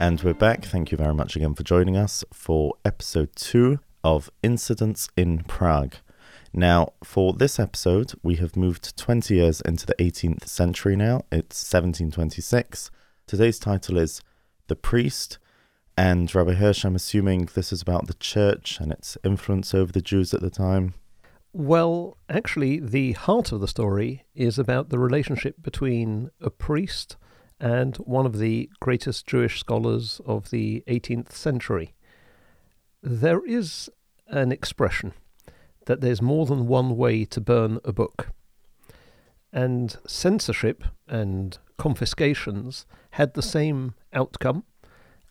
And we're back. Thank you very much again for joining us for episode two of Incidents in Prague. Now, for this episode, we have moved 20 years into the 18th century now. It's 1726. Today's title is The Priest. And Rabbi Hirsch, I'm assuming this is about the church and its influence over the Jews at the time. Well, actually, the heart of the story is about the relationship between a priest and one of the greatest Jewish scholars of the 18th century. There is an expression that there's more than one way to burn a book. And censorship and confiscations had the same outcome,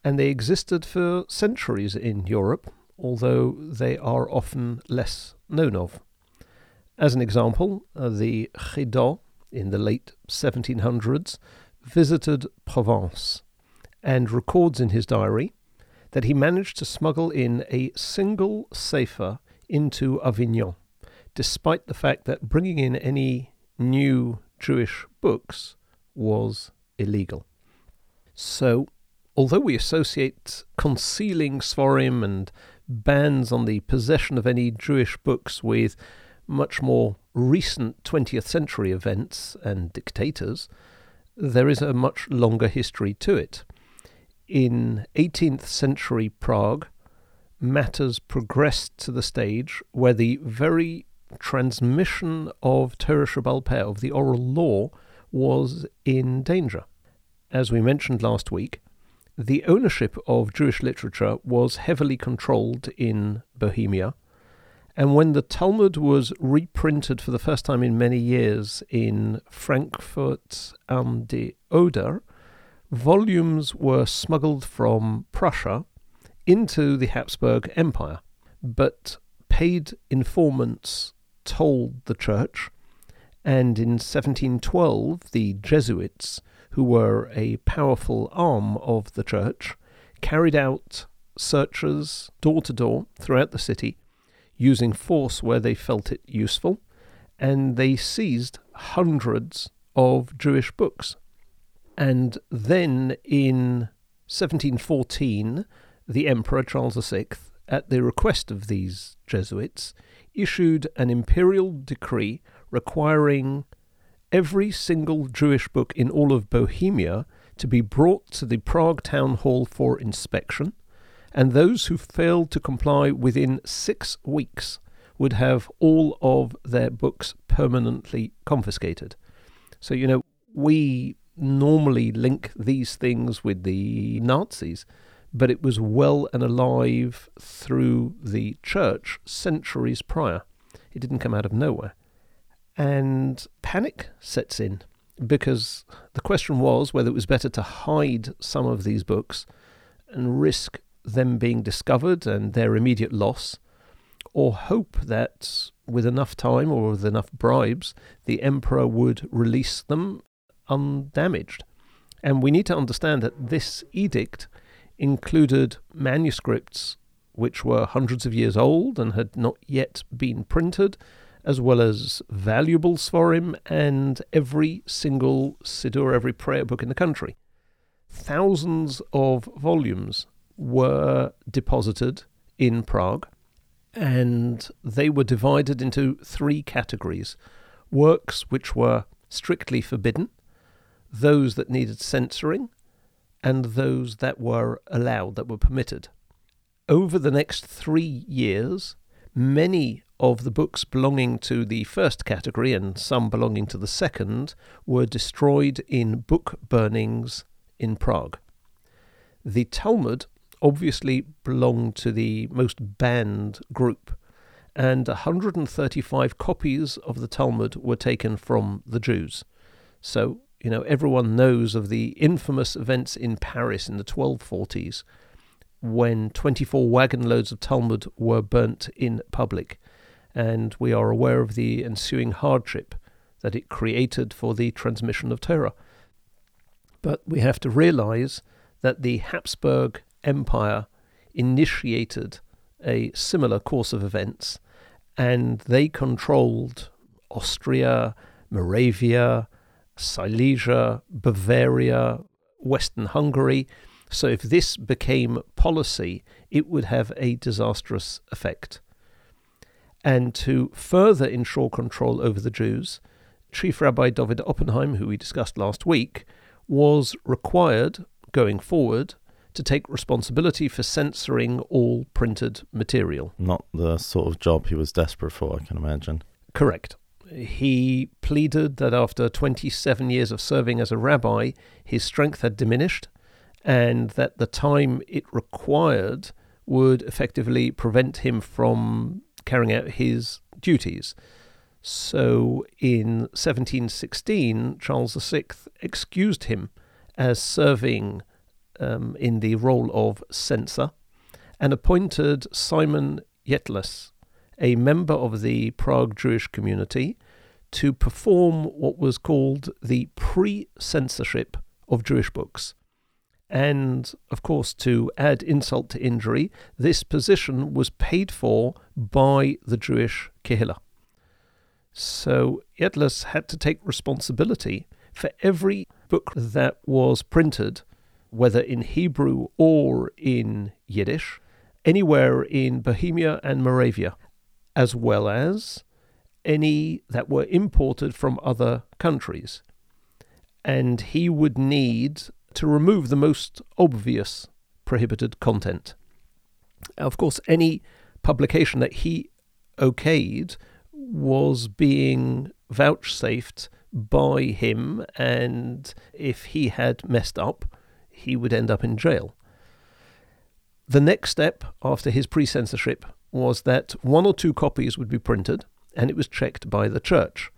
and they existed for centuries in Europe, although they are often less known of. As an example, uh, the Chida in the late 1700s visited Provence and records in his diary that he managed to smuggle in a single sefer into Avignon, despite the fact that bringing in any new Jewish books was illegal. So, although we associate concealing Sforim and bans on the possession of any Jewish books with much more recent 20th century events and dictators, there is a much longer history to it. In 18th century Prague, matters progressed to the stage where the very transmission of Torah Shebaal Peh, of the oral law, was in danger. As we mentioned last week, the ownership of Jewish literature was heavily controlled in Bohemia, and when the Talmud was reprinted for the first time in many years in Frankfurt am der Oder, volumes were smuggled from Prussia into the Habsburg Empire. But paid informants told the church, and in 1712 the Jesuits, who were a powerful arm of the church, carried out searches door to door throughout the city using force where they felt it useful, and they seized hundreds of Jewish books. And then in 1714, the Emperor Charles VI, at the request of these Jesuits, issued an imperial decree requiring every single Jewish book in all of Bohemia to be brought to the Prague town hall for inspection and those who failed to comply within six weeks would have all of their books permanently confiscated. So, you know, we normally link these things with the Nazis, but it was well and alive through the church centuries prior. It didn't come out of nowhere. And panic sets in because the question was whether it was better to hide some of these books and risk them being discovered and their immediate loss, or hope that with enough time or with enough bribes, the emperor would release them undamaged. And we need to understand that this edict included manuscripts which were hundreds of years old and had not yet been printed, as well as valuable Sforim and every single Siddur, every prayer book in the country. Thousands of volumes were deposited in Prague, and they were divided into three categories works which were strictly forbidden, those that needed censoring, and those that were allowed, that were permitted. Over the next three years, many of the books belonging to the first category and some belonging to the second were destroyed in book burnings in Prague. The Talmud obviously belonged to the most banned group, and 135 copies of the Talmud were taken from the Jews. So, you know, everyone knows of the infamous events in Paris in the 1240s, when 24 wagon loads of Talmud were burnt in public. And we are aware of the ensuing hardship that it created for the transmission of Torah. But we have to realize that the Habsburg Empire initiated a similar course of events, and they controlled Austria, Moravia, Silesia, Bavaria, Western Hungary. So, if this became policy, it would have a disastrous effect. And to further ensure control over the Jews, Chief Rabbi David Oppenheim, who we discussed last week, was required, going forward, to take responsibility for censoring all printed material. Not the sort of job he was desperate for, I can imagine. Correct. He pleaded that after 27 years of serving as a rabbi, his strength had diminished and that the time it required would effectively prevent him from carrying out his duties. So in 1716, Charles VI excused him as serving um, in the role of censor and appointed Simon Yetles, a member of the Prague Jewish community, to perform what was called the pre censorship of Jewish books. And of course, to add insult to injury, this position was paid for by the Jewish Kehillah. So Yetles had to take responsibility for every book that was printed whether in Hebrew or in Yiddish, anywhere in Bohemia and Moravia, as well as any that were imported from other countries. And he would need to remove the most obvious prohibited content. Of course, any publication that he okayed was being vouchsafed by him, and if he had messed up, he would end up in jail. The next step after his pre censorship was that one or two copies would be printed and it was checked by the church.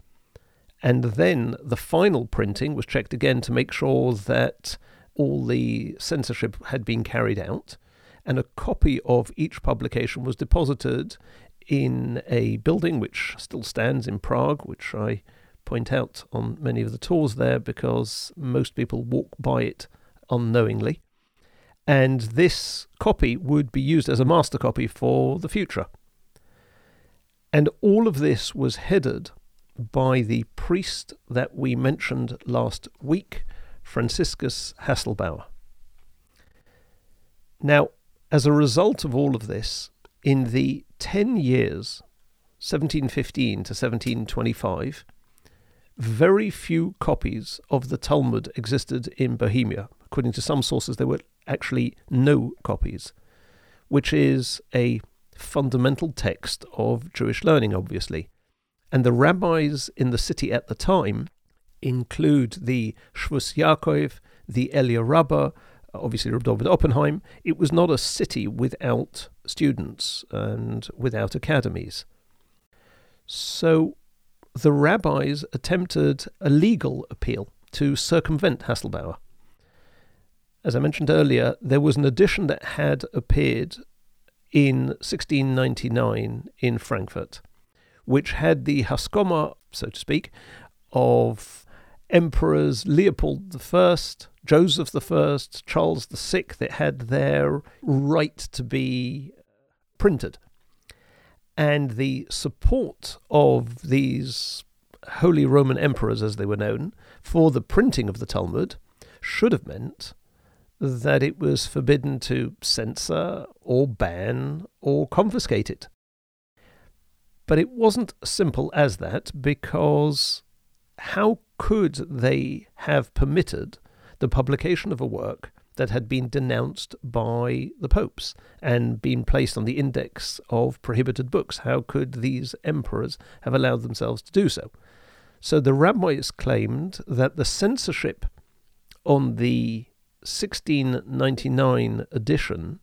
And then the final printing was checked again to make sure that all the censorship had been carried out. And a copy of each publication was deposited in a building which still stands in Prague, which I point out on many of the tours there because most people walk by it unknowingly. And this copy would be used as a master copy for the future. And all of this was headed by the priest that we mentioned last week, Franciscus Haselbauer. Now, as a result of all of this, in the 10 years, 1715 to 1725, very few copies of the Talmud existed in Bohemia. According to some sources, there were actually no copies, which is a fundamental text of Jewish learning, obviously. And the rabbis in the city at the time include the Shvus Yaakov, the Elia Rabbah, obviously Rabbi David Oppenheim. It was not a city without students and without academies. So the rabbis attempted a legal appeal to circumvent Haselbauer. As I mentioned earlier, there was an edition that had appeared in 1699 in Frankfurt, which had the Haskoma, so to speak, of emperors Leopold I, Joseph I, Charles VI that had their right to be printed. And the support of these Holy Roman emperors, as they were known, for the printing of the Talmud should have meant that it was forbidden to censor or ban or confiscate it. But it wasn't simple as that because how could they have permitted the publication of a work that had been denounced by the popes and been placed on the index of prohibited books. How could these emperors have allowed themselves to do so? So the rabbis claimed that the censorship on the 1699 edition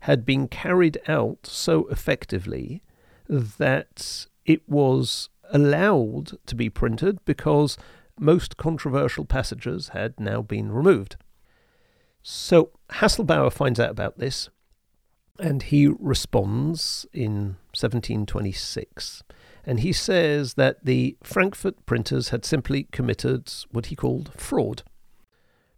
had been carried out so effectively that it was allowed to be printed because most controversial passages had now been removed. So Haselbauer finds out about this. And he responds in 1726. And he says that the Frankfurt printers had simply committed what he called fraud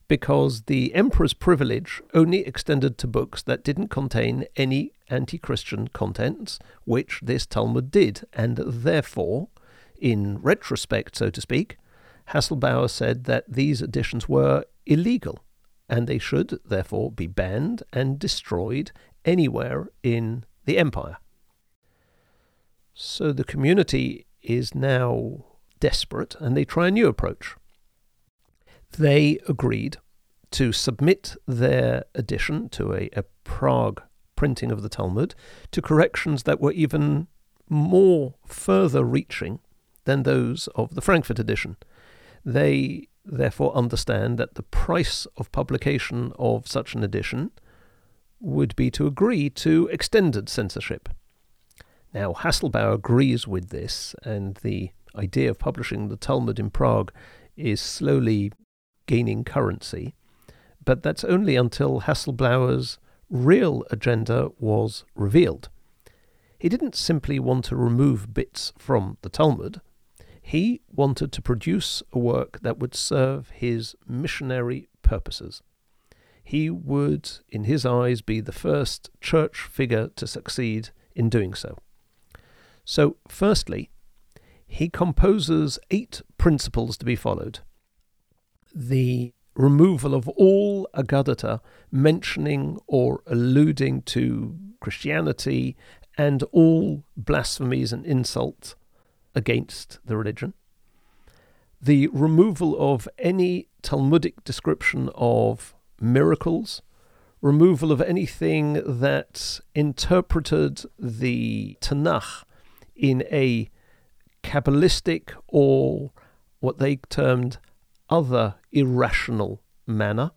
because the emperor's privilege only extended to books that didn't contain any anti Christian contents, which this Talmud did, and therefore, in retrospect, so to speak, Haselbauer said that these editions were illegal and they should therefore be banned and destroyed anywhere in the empire. So the community is now desperate and they try a new approach. They agreed to submit their edition to a, a Prague printing of the Talmud to corrections that were even more further reaching than those of the Frankfurt edition. They therefore understand that the price of publication of such an edition would be to agree to extended censorship. Now, Haselbauer agrees with this, and the idea of publishing the Talmud in Prague is slowly gaining currency. But that's only until Haselbauer's real agenda was revealed. He didn't simply want to remove bits from the Talmud. He wanted to produce a work that would serve his missionary purposes. He would, in his eyes, be the first church figure to succeed in doing so. So, firstly, he composes eight principles to be followed. The removal of all Agadata mentioning or alluding to Christianity and all blasphemies and insults against the religion. The removal of any Talmudic description of miracles, removal of anything that interpreted the Tanakh in a Kabbalistic or what they termed other irrational manner,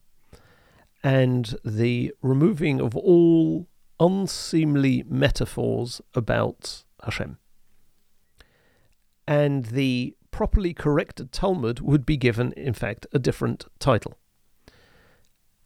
and the removing of all unseemly metaphors about Hashem. And the properly corrected Talmud would be given, in fact, a different title.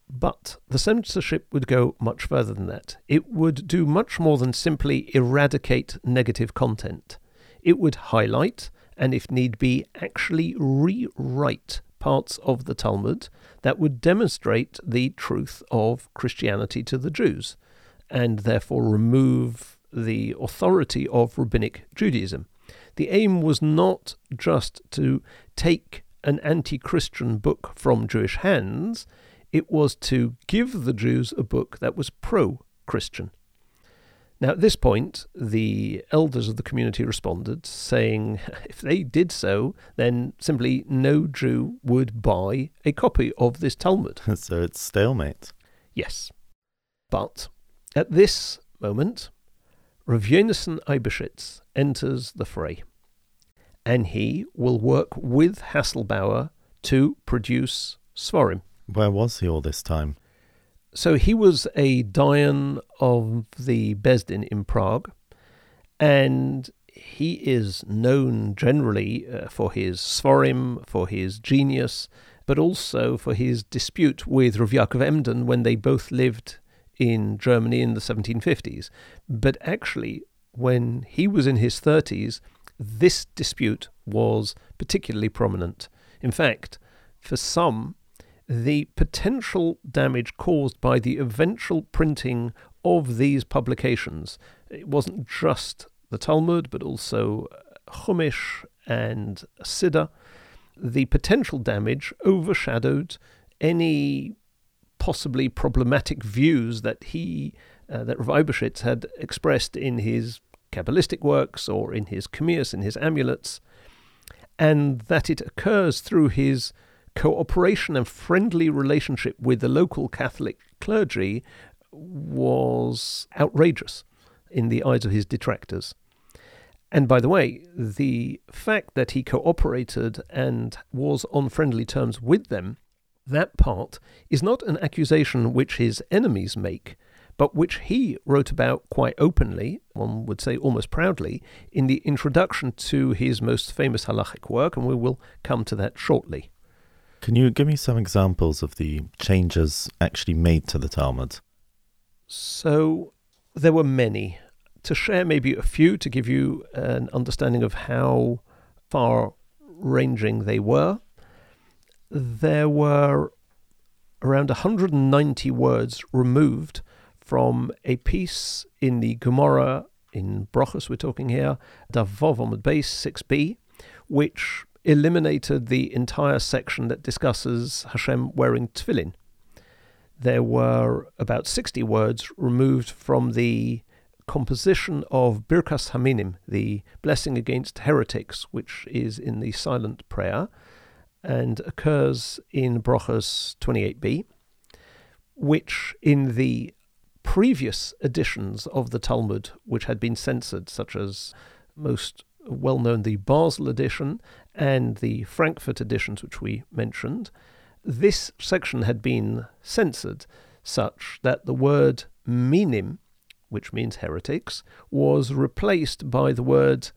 But the censorship would go much further than that. It would do much more than simply eradicate negative content. It would highlight and, if need be, actually rewrite parts of the Talmud that would demonstrate the truth of Christianity to the Jews, and therefore remove the authority of rabbinic Judaism. The aim was not just to take an anti Christian book from Jewish hands, it was to give the Jews a book that was pro Christian. Now, at this point, the elders of the community responded, saying if they did so, then simply no Jew would buy a copy of this Talmud. so it's stalemate. Yes. But at this moment, Rav Yonason Eibeshitz enters the fray, and he will work with Haselbauer to produce Svarim. Where was he all this time? So he was a Dayan of the Besdin in Prague, and he is known generally uh, for his Svarim, for his genius, but also for his dispute with Rav Yaakov Emden when they both lived in Germany in the 1750s. But actually, when he was in his 30s, this dispute was particularly prominent. In fact, for some, the potential damage caused by the eventual printing of these publications. It wasn't just the Talmud, but also Chumash and Siddur. The potential damage overshadowed any possibly problematic views that he, uh, that Rav had expressed in his Kabbalistic works or in his Kamias, in his amulets, and that it occurs through his cooperation and friendly relationship with the local Catholic clergy was outrageous in the eyes of his detractors. And by the way, the fact that he cooperated and was on friendly terms with them, that part is not an accusation which his enemies make, but which he wrote about quite openly, one would say almost proudly, in the introduction to his most famous halachic work, and we will come to that shortly. Can you give me some examples of the changes actually made to the Talmud? So, there were many. To share maybe a few to give you an understanding of how far ranging they were, there were around 190 words removed from a piece in the Gemara in Brochus, we're talking here, Daf Vav Amud Beis 6b, which eliminated the entire section that discusses Hashem wearing tefillin. There were about 60 words removed from the composition of Birkas Haminim, the blessing against heretics, which is in the silent prayer and occurs in Brochus 28b, which in the previous editions of the Talmud, which had been censored, such as most well known the Basel edition and the Frankfurt editions, which we mentioned, this section had been censored such that the word minim, which means heretics, was replaced by the word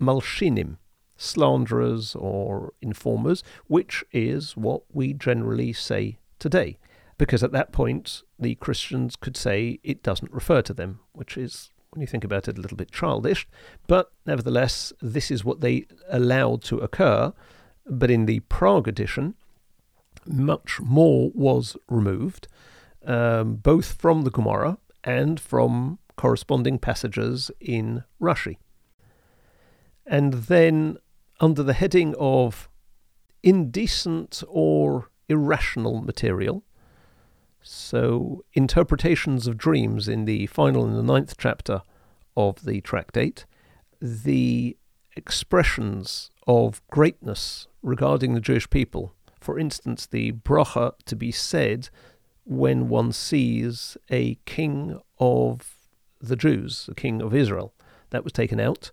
malshinim, slanderers or informers, which is what we generally say today. Because at that point, the Christians could say it doesn't refer to them, which is, when you think about it, a little bit childish. But nevertheless, this is what they allowed to occur. But in the Prague edition, much more was removed, um, both from the Gemara and from corresponding passages in Rashi. And then under the heading of indecent or irrational material. So, interpretations of dreams in the final and the ninth chapter of the tractate, the expressions of greatness regarding the Jewish people. For instance, the bracha to be said when one sees a king of the Jews, a king of Israel. That was taken out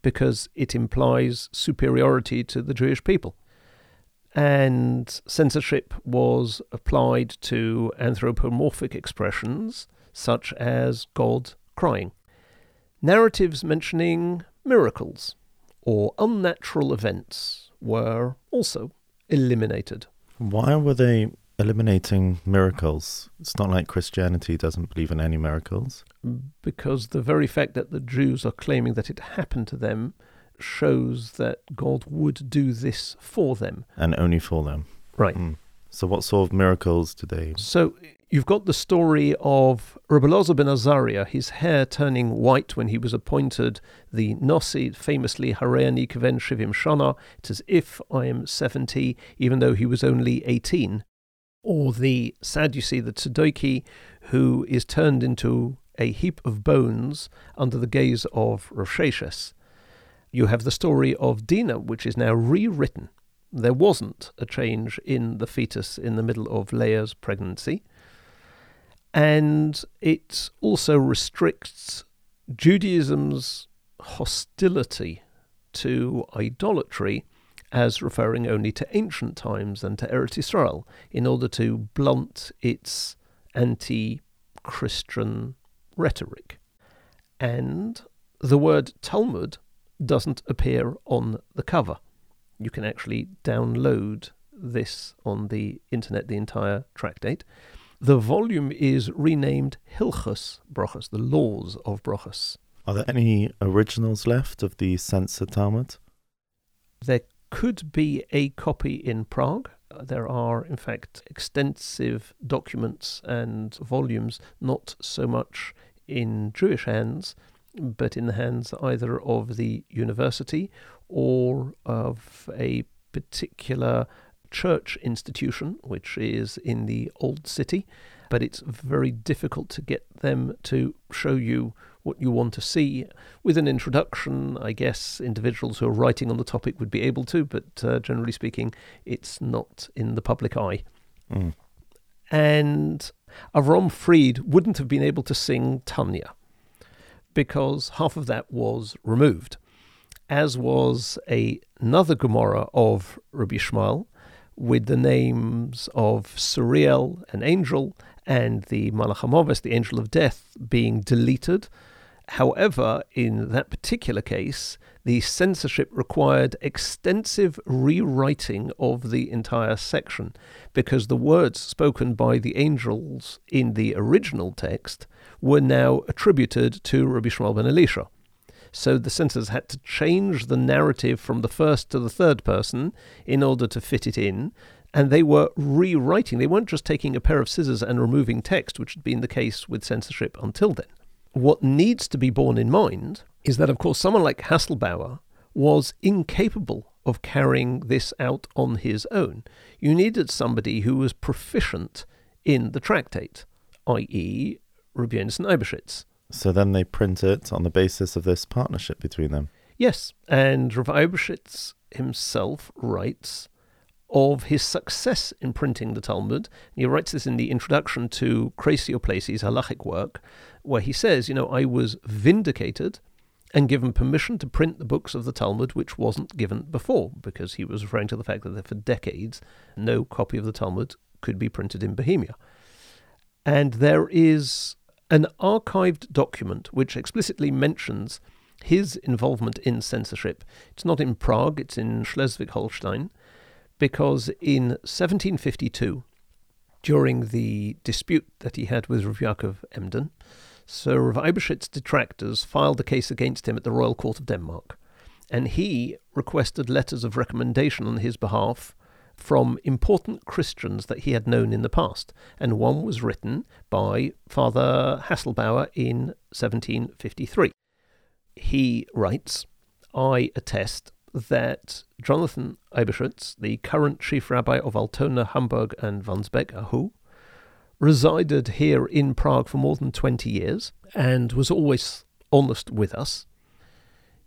because it implies superiority to the Jewish people. And censorship was applied to anthropomorphic expressions such as God crying. Narratives mentioning miracles or unnatural events were also eliminated. Why were they eliminating miracles. It's not like Christianity doesn't believe in any miracles. Because the very fact that the Jews are claiming that it happened to them shows that God would do this for them. And only for them. Right. Mm. So, what sort of miracles do they? So, you've got the story of Rabbi ben Azariah, his hair turning white when he was appointed the Nasi, famously Hareani Kaven Shivim Shana. It's as if I am 70, even though he was only 18 or the Sadducee, the Tzedoki, who is turned into a heap of bones under the gaze of Rosh You have the story of Dinah, which is now rewritten. There wasn't a change in the fetus in the middle of Leah's pregnancy. And it also restricts Judaism's hostility to idolatry as referring only to ancient times and to Eretz Israel in order to blunt its anti Christian rhetoric. And the word Talmud doesn't appear on the cover. You can actually download this on the internet, the entire tractate. The volume is renamed Hilchos Brochus, the Laws of Brochus. Are there any originals left of the censored Talmud? There could be a copy in Prague. There are, in fact, extensive documents and volumes, not so much in Jewish hands, but in the hands either of the university or of a particular church institution, which is in the old city. But it's very difficult to get them to show you what you want to see. With an introduction, I guess individuals who are writing on the topic would be able to, but uh, generally speaking, it's not in the public eye. Mm. And Avram Fried wouldn't have been able to sing Tanya because half of that was removed, as was a, another Gemara of Rabbi Shmuel with the names of Suriel, an angel, and the Malachamovas, the angel of death, being deleted. However, in that particular case, the censorship required extensive rewriting of the entire section because the words spoken by the angels in the original text were now attributed to Rabbi Shmuel ben Elisha. So the censors had to change the narrative from the first to the third person in order to fit it in. And they were rewriting. They weren't just taking a pair of scissors and removing text, which had been the case with censorship until then. What needs to be borne in mind is that, of course, someone like Haselbauer was incapable of carrying this out on his own. You needed somebody who was proficient in the tractate, i.e., Yonasan Eibeshitz. So then they print it on the basis of this partnership between them. Yes, and Rav Eibeshitz himself writes of his success in printing the Talmud. He writes this in the introduction to Kreisi U'Pleisi' halachic work, where he says, you know, I was vindicated and given permission to print the books of the Talmud, which wasn't given before, because he was referring to the fact that for decades no copy of the Talmud could be printed in Bohemia. And there is an archived document which explicitly mentions his involvement in censorship. It's not in Prague, it's in Schleswig Holstein, because in 1752, during the dispute that he had with Rav Yaakov Emden, Sir Rav Eibeshitz's detractors filed a case against him at the Royal Court of Denmark, and he requested letters of recommendation on his behalf from important Christians that he had known in the past, and one was written by Father Haselbauer in 1753. He writes, I attest that Jonathan Eibeshitz, the current chief rabbi of Altona, Hamburg, and Wandsbek, Ahu, resided here in Prague for more than 20 years and was always honest with us.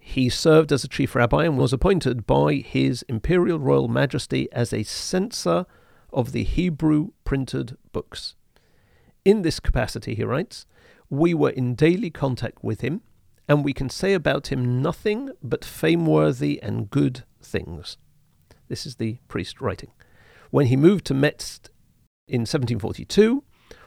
He served as a chief rabbi and was appointed by His Imperial Royal Majesty as a censor of the Hebrew printed books. In this capacity, he writes, we were in daily contact with him, and we can say about him nothing but fameworthy and good things. This is the priest writing. When he moved to Metz in 1742,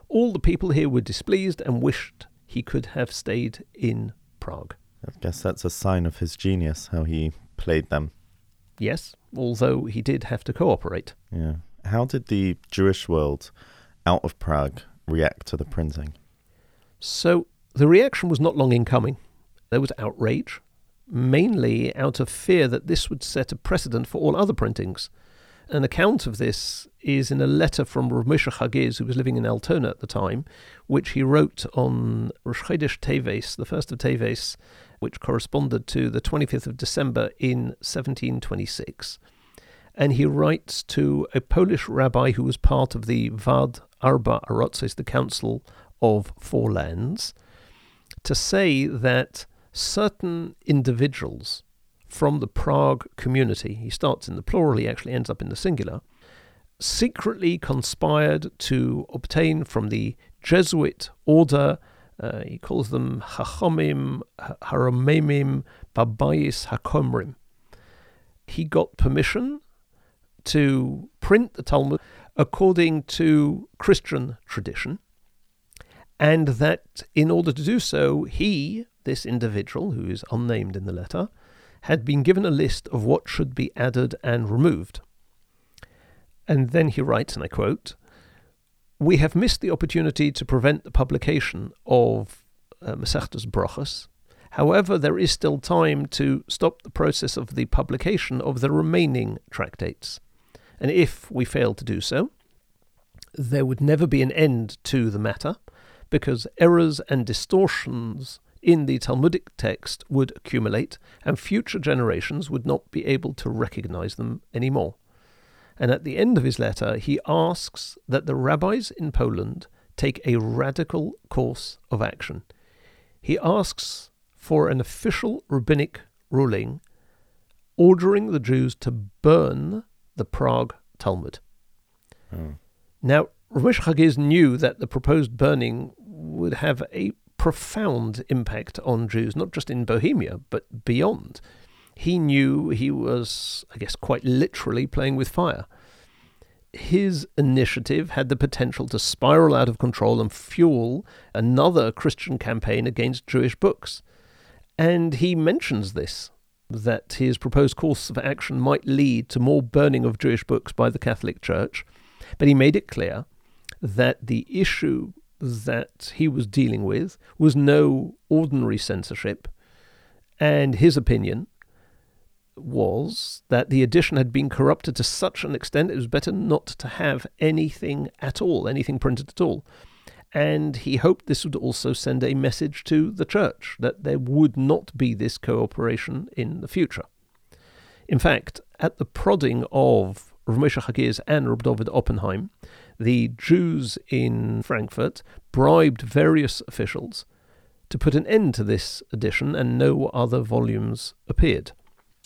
all the people here were displeased and wished he could have stayed in Prague. I guess that's a sign of his genius, how he played them. Yes, although he did have to cooperate. Yeah. How did the Jewish world out of Prague react to the printing? So the reaction was not long in coming. There was outrage, mainly out of fear that this would set a precedent for all other printings. An account of this is in a letter from Rav Moshe Chagiz, who was living in Altona at the time, which he wrote on Rosh Chodesh Teves, the first of Teves, which corresponded to the 25th of December in 1726. And he writes to a Polish rabbi who was part of the Vad Arba Arotzes, the Council of Four Lands, to say that certain individuals from the Prague community, he starts in the plural, he actually ends up in the singular, secretly conspired to obtain from the Jesuit order, uh, he calls them Chachomim, Haramemim, Babayis Hakomrim. He got permission to print the Talmud according to Christian tradition, and that in order to do so, he, this individual who is unnamed in the letter, had been given a list of what should be added and removed. And then he writes, and I quote, We have missed the opportunity to prevent the publication of uh, Masechtas Brachas. However, there is still time to stop the process of the publication of the remaining tractates. And if we fail to do so, there would never be an end to the matter, because errors and distortions in the Talmudic text would accumulate, and future generations would not be able to recognize them anymore. And at the end of his letter, he asks that the rabbis in Poland take a radical course of action. He asks for an official rabbinic ruling ordering the Jews to burn the Prague Talmud. Oh. Now, Ramesh Chagiz knew that the proposed burning would have a profound impact on Jews, not just in Bohemia, but beyond. He knew he was, I guess, quite literally playing with fire. his initiative had the potential to spiral out of control and fuel another Christian campaign against Jewish books. And he mentions this that his proposed course of action might lead to more burning of Jewish books by the Catholic Church. But he made it clear that the issue that he was dealing with was no ordinary censorship, and his opinion was that the edition had been corrupted to such an extent it was better not to have anything at all, anything printed at all. And he hoped this would also send a message to the church that there would not be this cooperation in the future. In fact, at the prodding of Rav Moshe and Rav David Oppenheim, the Jews in Frankfurt bribed various officials to put an end to this edition, and no other volumes appeared.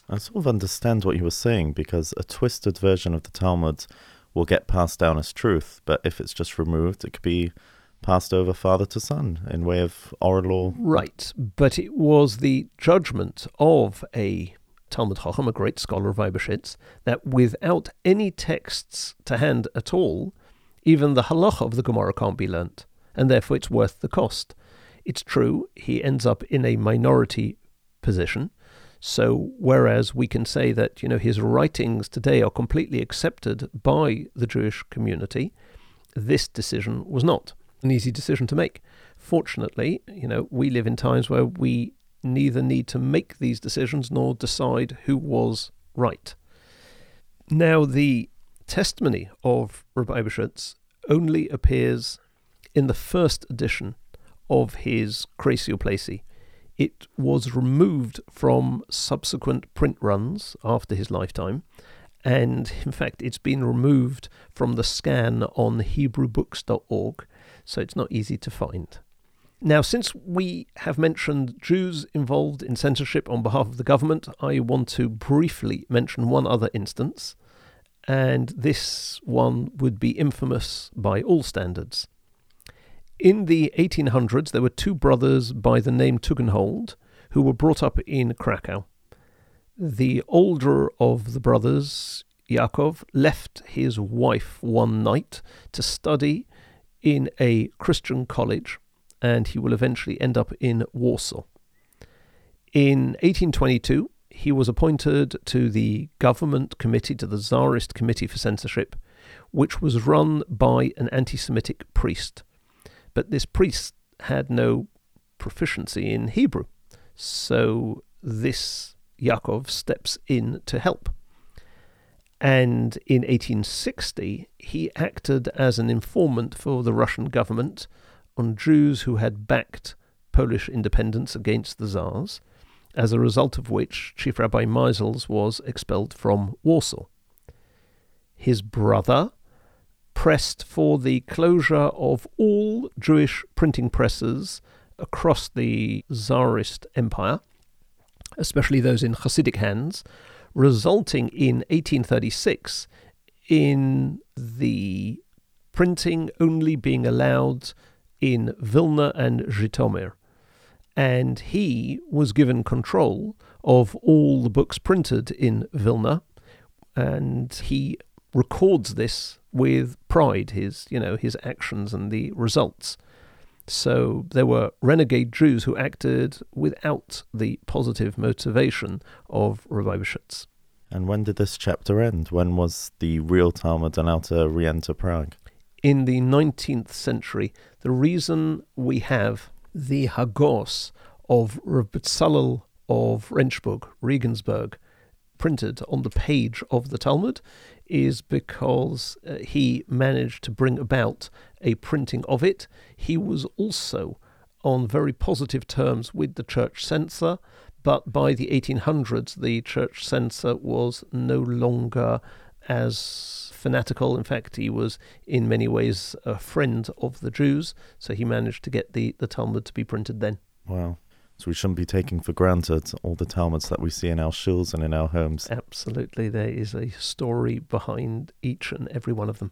I sort of understand what you were saying because a twisted version of the Talmud will get passed down as truth, but if it's just removed, it could be passed over father to son in way of oral law. Right, but it was the judgment of a Talmud Chacham, a great scholar of Eibeshitz, that without any texts to hand at all, even the halacha of the Gemara can't be learnt, and therefore it's worth the cost. It's true, he ends up in a minority position. So, whereas we can say that you know his writings today are completely accepted by the Jewish community, this decision was not an easy decision to make. Fortunately, you know we live in times where we neither need to make these decisions nor decide who was right. Now, the testimony of Rabbi Eibeshitz only appears in the first edition of his Kreisi U'Pleisi. It was removed from subsequent print runs after his lifetime, and in fact, it's been removed from the scan on HebrewBooks.org, so it's not easy to find. Now, since we have mentioned Jews involved in censorship on behalf of the government, I want to briefly mention one other instance and this one would be infamous by all standards. In the 1800s, there were two brothers by the name Tugendhold who were brought up in Krakow. The older of the brothers, Yakov, left his wife one night to study in a Christian college, and he will eventually end up in Warsaw. In 1822, he was appointed to the government committee, to the Tsarist Committee for Censorship, which was run by an anti Semitic priest. But this priest had no proficiency in Hebrew. So this Yaakov steps in to help. And in 1860, he acted as an informant for the Russian government on Jews who had backed Polish independence against the Tsars as a result of which Chief Rabbi Meisels was expelled from Warsaw. His brother pressed for the closure of all Jewish printing presses across the Tsarist Empire, especially those in Hasidic hands, resulting in 1836 in the printing only being allowed in Vilna and Zhytomyr. And he was given control of all the books printed in Vilna, and he records this with pride, his you know his actions and the results. So there were renegade Jews who acted without the positive motivation of Rabbi And when did this chapter end? When was the real Talmud allowed to re-enter Prague? In the 19th century. The reason we have the Hagos of Rav Betzalel of Rendsburg, Regensburg, printed on the page of the Talmud is because uh, he managed to bring about a printing of it. He was also on very positive terms with the church censor, but by the 1800s, the church censor was no longer as fanatical. In fact, he was in many ways a friend of the Jews, so he managed to get the, the Talmud to be printed then. Wow. So we shouldn't be taking for granted all the Talmuds that we see in our shuls and in our homes. Absolutely. There is a story behind each and every one of them.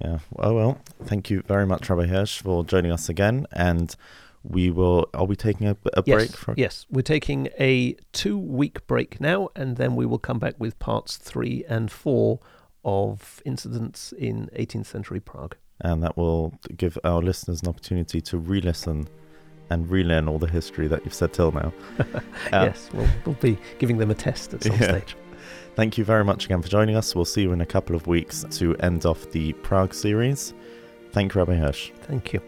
Yeah. Oh, well, thank you very much, Rabbi Hirsch, for joining us again. And we will, are we taking a, a yes, break? For... Yes, we're taking a two week break now, and then we will come back with parts three and four of incidents in 18th century Prague. And that will give our listeners an opportunity to re listen and relearn all the history that you've said till now. Uh, yes, we'll, we'll be giving them a test at some Yeah. stage. Thank you very much again for joining us. We'll see you in a couple of weeks to end off the Prague series. Thank you, Rabbi Hirsch. Thank you.